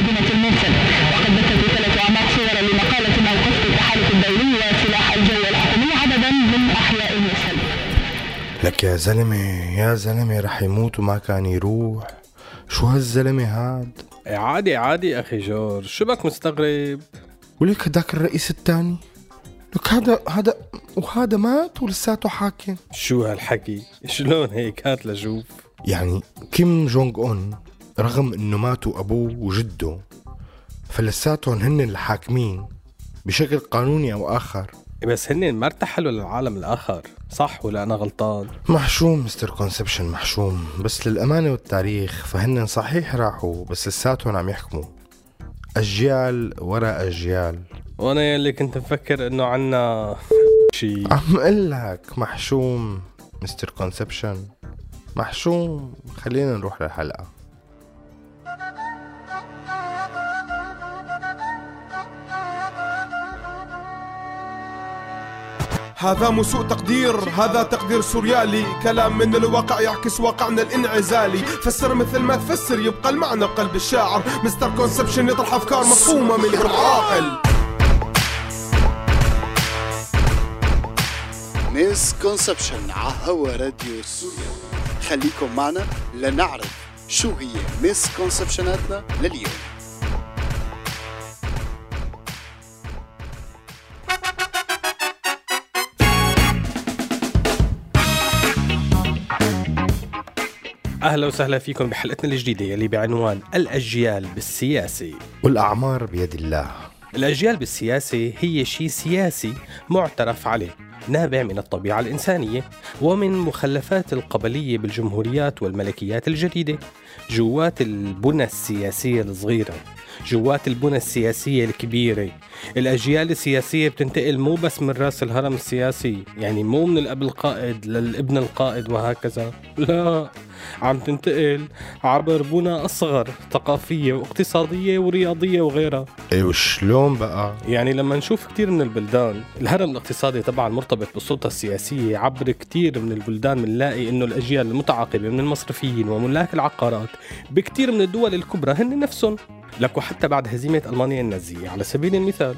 مدينة الموصل وقد بثت ثلاث أعماق صورا لمقالة أوقفت التحالف الدولي وسلاح الجو الحكومي عددا من أحياء الموصل لك يا زلمة يا زلمة رح يموت وما كان يروح. شو هالزلمة هاد؟ عادي عادي أخي جورج. شو بك مستغرب؟ ولك هداك الرئيس الثاني لك هذا هذا وهذا مات ولساته حاكم شو هالحكي؟ شلون هيك؟ هات لشوف يعني كيم جونج اون رغم إنه ماتوا أبوه وجده فلساتهم هن الحاكمين بشكل قانوني أو آخر. بس هن ما ارتحلوا للعالم الآخر صح ولا أنا غلطان؟ محشوم Mister Conception محشوم. بس للأمانة والتاريخ فهن صحيح راحوا بس لساتهم عم يحكموا. أجيال ورا أجيال. وأنا يلي كنت مفكر إنه عنا شي. عم أقول لك محشوم Mister Conception. محشوم خلينا نروح للحلقة. هذا مو سوء تقدير هذا تقدير سوريالي. كلام من الواقع يعكس واقعنا الانعزالي. فسر مثل ما تفسر يبقى المعنى بقلب الشاعر. Mister Conception يطرح أفكار مفهومة من العاقل Misconception على هوا راديو سوريالي. خليكم معنا لنعرف شو هي misconception اتنا لليوم. أهلا وسهلا فيكم بحلقتنا الجديدة يلي بعنوان الأجيال بالسياسة. والأعمار بيد الله. الأجيال بالسياسة هي شيء سياسي معترف عليه نابع من الطبيعة الإنسانية ومن مخلفات القبلية بالجمهوريات والملكيات الجديدة جوات البنى السياسية الصغيرة. جوات البنى السياسية الكبيرة. الأجيال السياسية بتنتقل مو بس من رأس الهرم السياسي يعني مو من الأب القائد للابن القائد وهكذا لا. عم تنتقل عبر بنى أصغر ثقافية واقتصادية ورياضية وغيرها. إيه وشلون بقى؟ يعني لما نشوف كتير من البلدان الهرم الاقتصادي طبعا مرتبط بالسلطة السياسية عبر كتير من البلدان بنلاقي إنه الأجيال المتعاقبة من المصرفيين وملاك العقارات بكتير من الدول الكبرى هن نفسهم. لك وحتى بعد هزيمة ألمانيا النازية. على سبيل المثال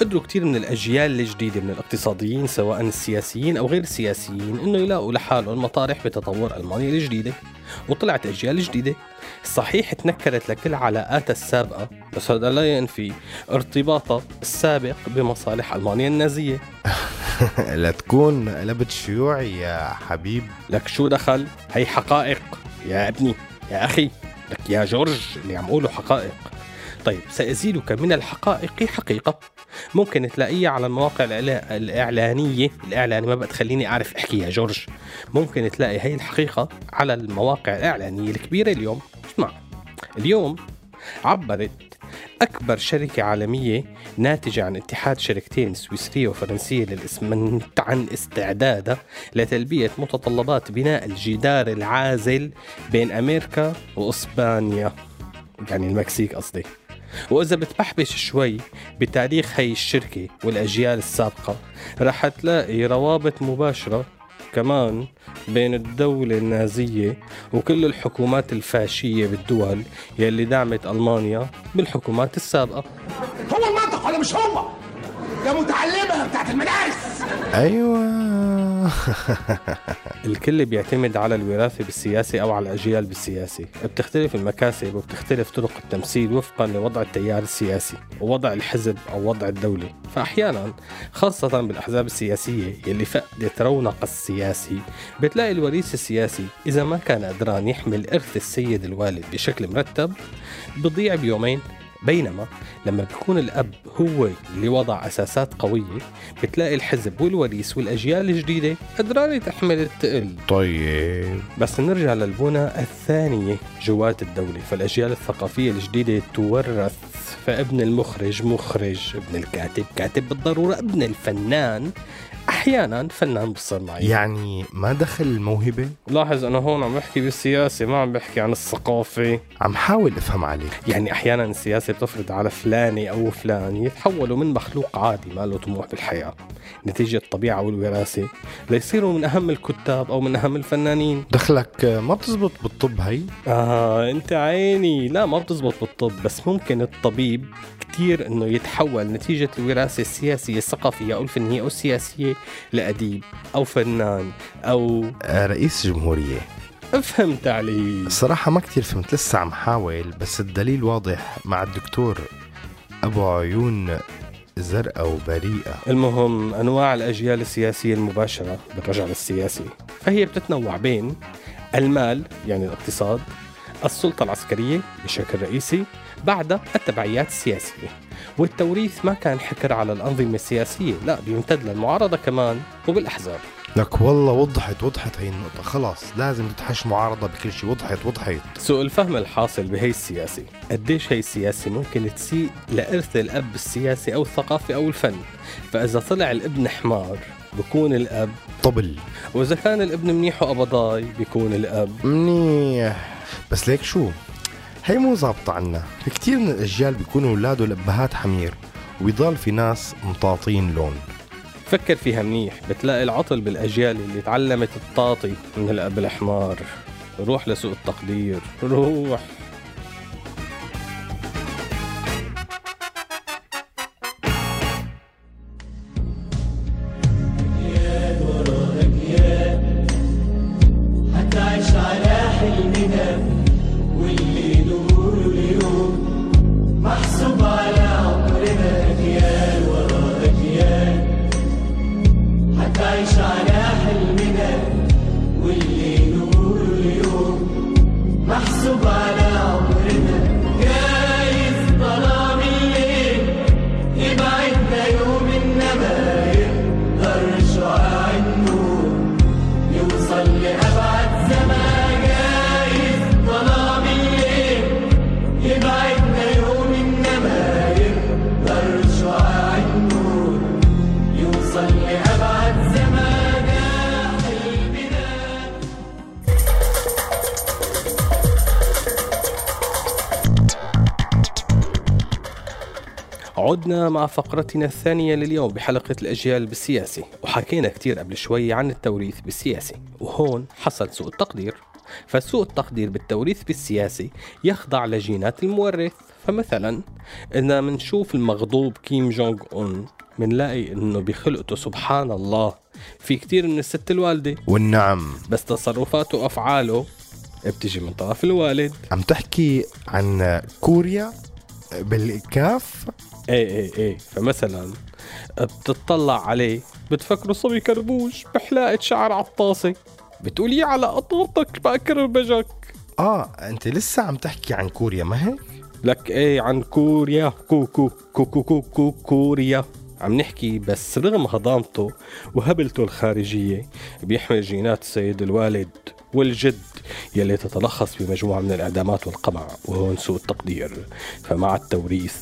قدروا كتير من الأجيال الجديدة من الاقتصاديين سواء السياسيين أو غير السياسيين إنه يلاقوا لحالهم مطارح بتطور ألمانيا الجديدة وطلعت أجيال جديدة. صحيح تنكرت لكل علاقاتها السابقة بس هذا لا ينفي ارتباطها السابق بمصالح ألمانيا النازية. لا تكون قلبت شيوعي يا حبيب. لك شو دخل؟ هي حقائق. يا ابني يا أخي لك يا جورج اللي عم أقوله حقائق. طيب سأزيدك من الحقائق حقيقة. ممكن تلاقيها على المواقع الإعلا- الإعلانية. الإعلانية ما بقى تخليني أعرف أحكي يا جورج. ممكن تلاقي هي الحقيقة على المواقع الإعلانية الكبيرة اليوم. اسمع. اليوم عبرت أكبر شركة عالمية ناتجة عن اتحاد شركتين سويسرية وفرنسية للإسمنت عن استعدادها لتلبية متطلبات بناء الجدار العازل بين أمريكا وإسبانيا. يعني المكسيك قصدي. وإذا بتبحبش شوي بتاريخ هي الشركة والأجيال السابقة رح تلاقي روابط مباشرة كمان بين الدولة النازية وكل الحكومات الفاشية بالدول يلي دعمت ألمانيا بالحكومات السابقة. هو المنطق ولا مش هو يا متعلمة بتاعت المدارس. أيوه. الكل بيعتمد على الوراثة بالسياسة أو على الأجيال بالسياسة. بتختلف المكاسب وبتختلف طرق التمثيل وفقا لوضع التيار السياسي ووضع الحزب أو وضع الدولة. فأحيانا خاصة بالأحزاب السياسية يلي فقدت رونق السياسي بتلاقي الوريث السياسي إذا ما كان قدران يحمل إرث السيد الوالد بشكل مرتب بضيع بيومين بينما لما بيكون الأب هو اللي وضع أساسات قوية بتلاقي الحزب والوريث والأجيال الجديدة قدرانة تحمل التقل. طيب. بس نرجع للبنى الثانية جوات الدولة فالأجيال الثقافية الجديدة تورث فابن المخرج مخرج ابن الكاتب كاتب بالضرورة ابن الفنان أحيانا فنان بصير معين يعني ما دخل الموهبة؟ لاحظ أنا هون عم بحكي بالسياسة ما عم بحكي عن الثقافة. عم حاول أفهم عليك. يعني أحيانا السياسة بتفرض على فلانة أو فلان يتحولوا من مخلوق عادي ما له طموح بالحياة. نتيجة الطبيعة والوراثة ليصيروا من أهم الكتاب أو من أهم الفنانين. دخلك ما بتزبط بالطب هي؟ آه أنت عيني. لا ما بتزبط بالطب بس ممكن الطبيب كتير إنه يتحول نتيجة الوراثة السياسية الثقافية أو الفنية أو لأديب أو فنان آه، رئيس جمهورية. فهمت علي. الصراحة ما كتير فهمت لسه عم حاول بس الدليل واضح مع الدكتور أبو عيون زرقاء وبريئة. المهم أنواع الأجيال السياسية المباشرة بالرجل السياسي. فهي بتتنوع بين المال يعني الاقتصاد السلطة العسكرية بشكل رئيسي بعد التبعيات السياسية. والتوريث ما كان حكر على الأنظمة السياسية لا بيمتد للمعارضة كمان وبالأحزاب. لك والله وضحت وضحت هي النقطة. خلاص لازم تتحش معارضة بكل شيء. وضحت وضحت. سوء الفهم الحاصل بهي السياسة. قديش هي السياسة ممكن تسيء لإرث الأب السياسي أو الثقافي أو الفن؟ فإذا طلع الابن حمار بكون الأب طبل. وإذا كان الابن منيح وقبضاي بيكون الأب منيح. بس ليك شو؟ هي مو ظابطة عنا. في كتير من الأجيال بيكونوا أولاد والأبهات حمير ويضل في ناس مطاطين لون. فكر فيها منيح بتلاقي العطل بالأجيال اللي تعلمت التعاطي من الأب الحمار. روح لسوق التقدير روح. على حلمنا. عدنا مع فقرتنا الثانية لليوم بحلقة الأجيال بالسياسة وحكينا كتير قبل شوي عن التوريث بالسياسة وهون حصل سوء التقدير. فسوء التقدير بالتوريث بالسياسة يخضع لجينات المورث. فمثلا إذا منشوف المغضوب كيم جونغ أون منلاقي إنه بخلقته سبحان الله. في كتير من الست الوالدة. والنعم. بس تصرفاته وأفعاله بتجي من طرف الوالد. عم تحكي عن كوريا؟ بالكاف. إيه إيه إيه. فمثلا بتطلع عليه بتفكره صبي كربوش بحلاقة شعر عطاسة بتقولي على قطوطك بكربجك آه أنت لسه عم تحكي عن كوريا ما هيك؟ لك إيه عن كوريا. كو كو كو كو كو, كو كوريا. عم نحكي بس رغم هضامته وهبلته الخارجية بيحمل جينات السيد الوالد. والجد يلي تتلخص بمجموعة من الإعدامات والقمع وهون سوء التقدير. فمع التوريث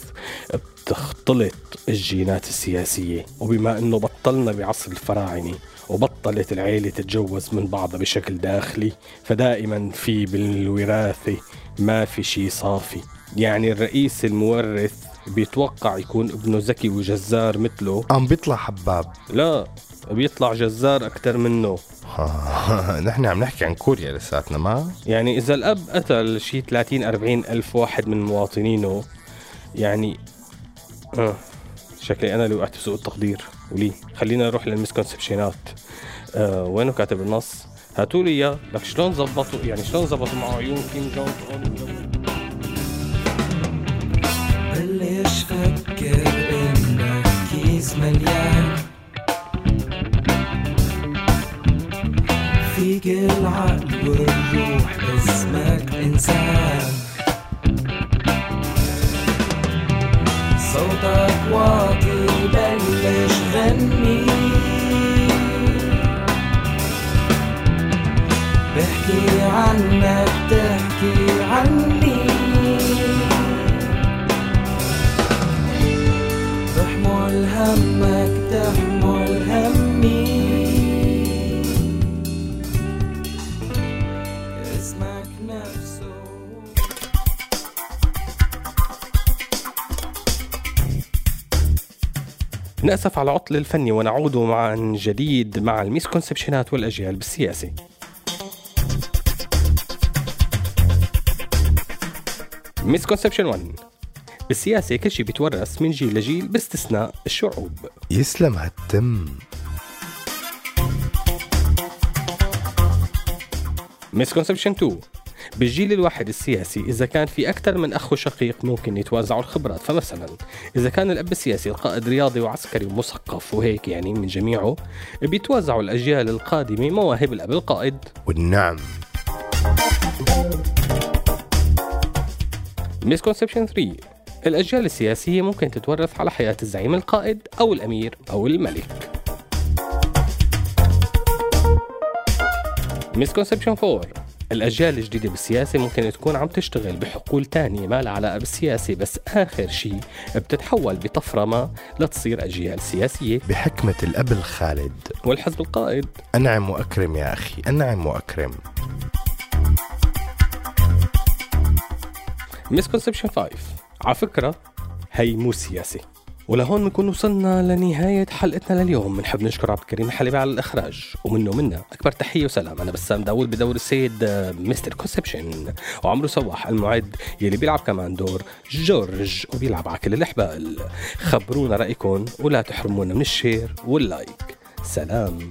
بتختلط الجينات السياسية وبما أنه بطلنا بعصر الفراعنة وبطلت العيلة تتجوز من بعضها بشكل داخلي فدائما في بالوراثة ما في شي صافي. يعني الرئيس المورث بيتوقع يكون ابنه ذكي وجزار مثله. عم بيطلع حباب. لا بيطلع جزار أكتر منه. نحن عم نحكي عن كوريا لساتنا ما؟ يعني إذا الأب قتل شي 30 40 ألف واحد من مواطنينه يعني آه شكلي أنا اللي وقعت بسوء التقدير. ولي خلينا نروح لل misconception ات آه وينه كاتب النص؟ هاتوا لي إياه. لك شلون زبطوا يعني شلون زبطوا مع عيون كيم جونج أون؟ بلش فكر انك كيس مليان. فيك العقل والروح اسمك إنسان. صوتك واطي بلش غني. بحكي عنك تحكي عني. نأسف على العطل الفني ونعود معا جديد مع ال misconception ات والأجيال بالسياسة. misconception 1 بالسياسة كل شيء بيتورث من جيل لجيل باستثناء الشعوب. يسلم هالتم. misconception 2 بالجيل الواحد السياسي إذا كان في أكثر من أخ وشقيق ممكن يتوازعوا الخبرات. فمثلا إذا كان الأب السياسي القائد رياضي وعسكري ومثقف وهيك يعني من جميعه بيتوازعوا الأجيال القادمة مواهب الأب القائد. والنعم. misconception 3 الأجيال السياسية ممكن تتورث على حياة الزعيم القائد أو الأمير أو الملك. misconception 4 الأجيال الجديدة بالسياسة ممكن تكون عم تشتغل بحقول تانية ما لها علاقة بالسياسة بس آخر شيء بتتحول بطفرة ما لتصير أجيال سياسية. بحكمة الأب الخالد. والحزب القائد. أنعم وأكرم يا أخي أنعم وأكرم. misconception 5 على فكرة هي مو سياسة. ولهون بنكون وصلنا لنهاية حلقتنا لليوم. بنحب نشكر عبد الكريم الحليبي على الإخراج. ومنه منا أكبر تحية وسلام. أنا بسام داوود بدور السيد آه، Mister Conception. وعمرو صواح المعد يلي بيلعب كمان دور جورج وبيلعب على كل الحبال خبرونا رأيكم ولا تحرمونا من ال share وال like. سلام.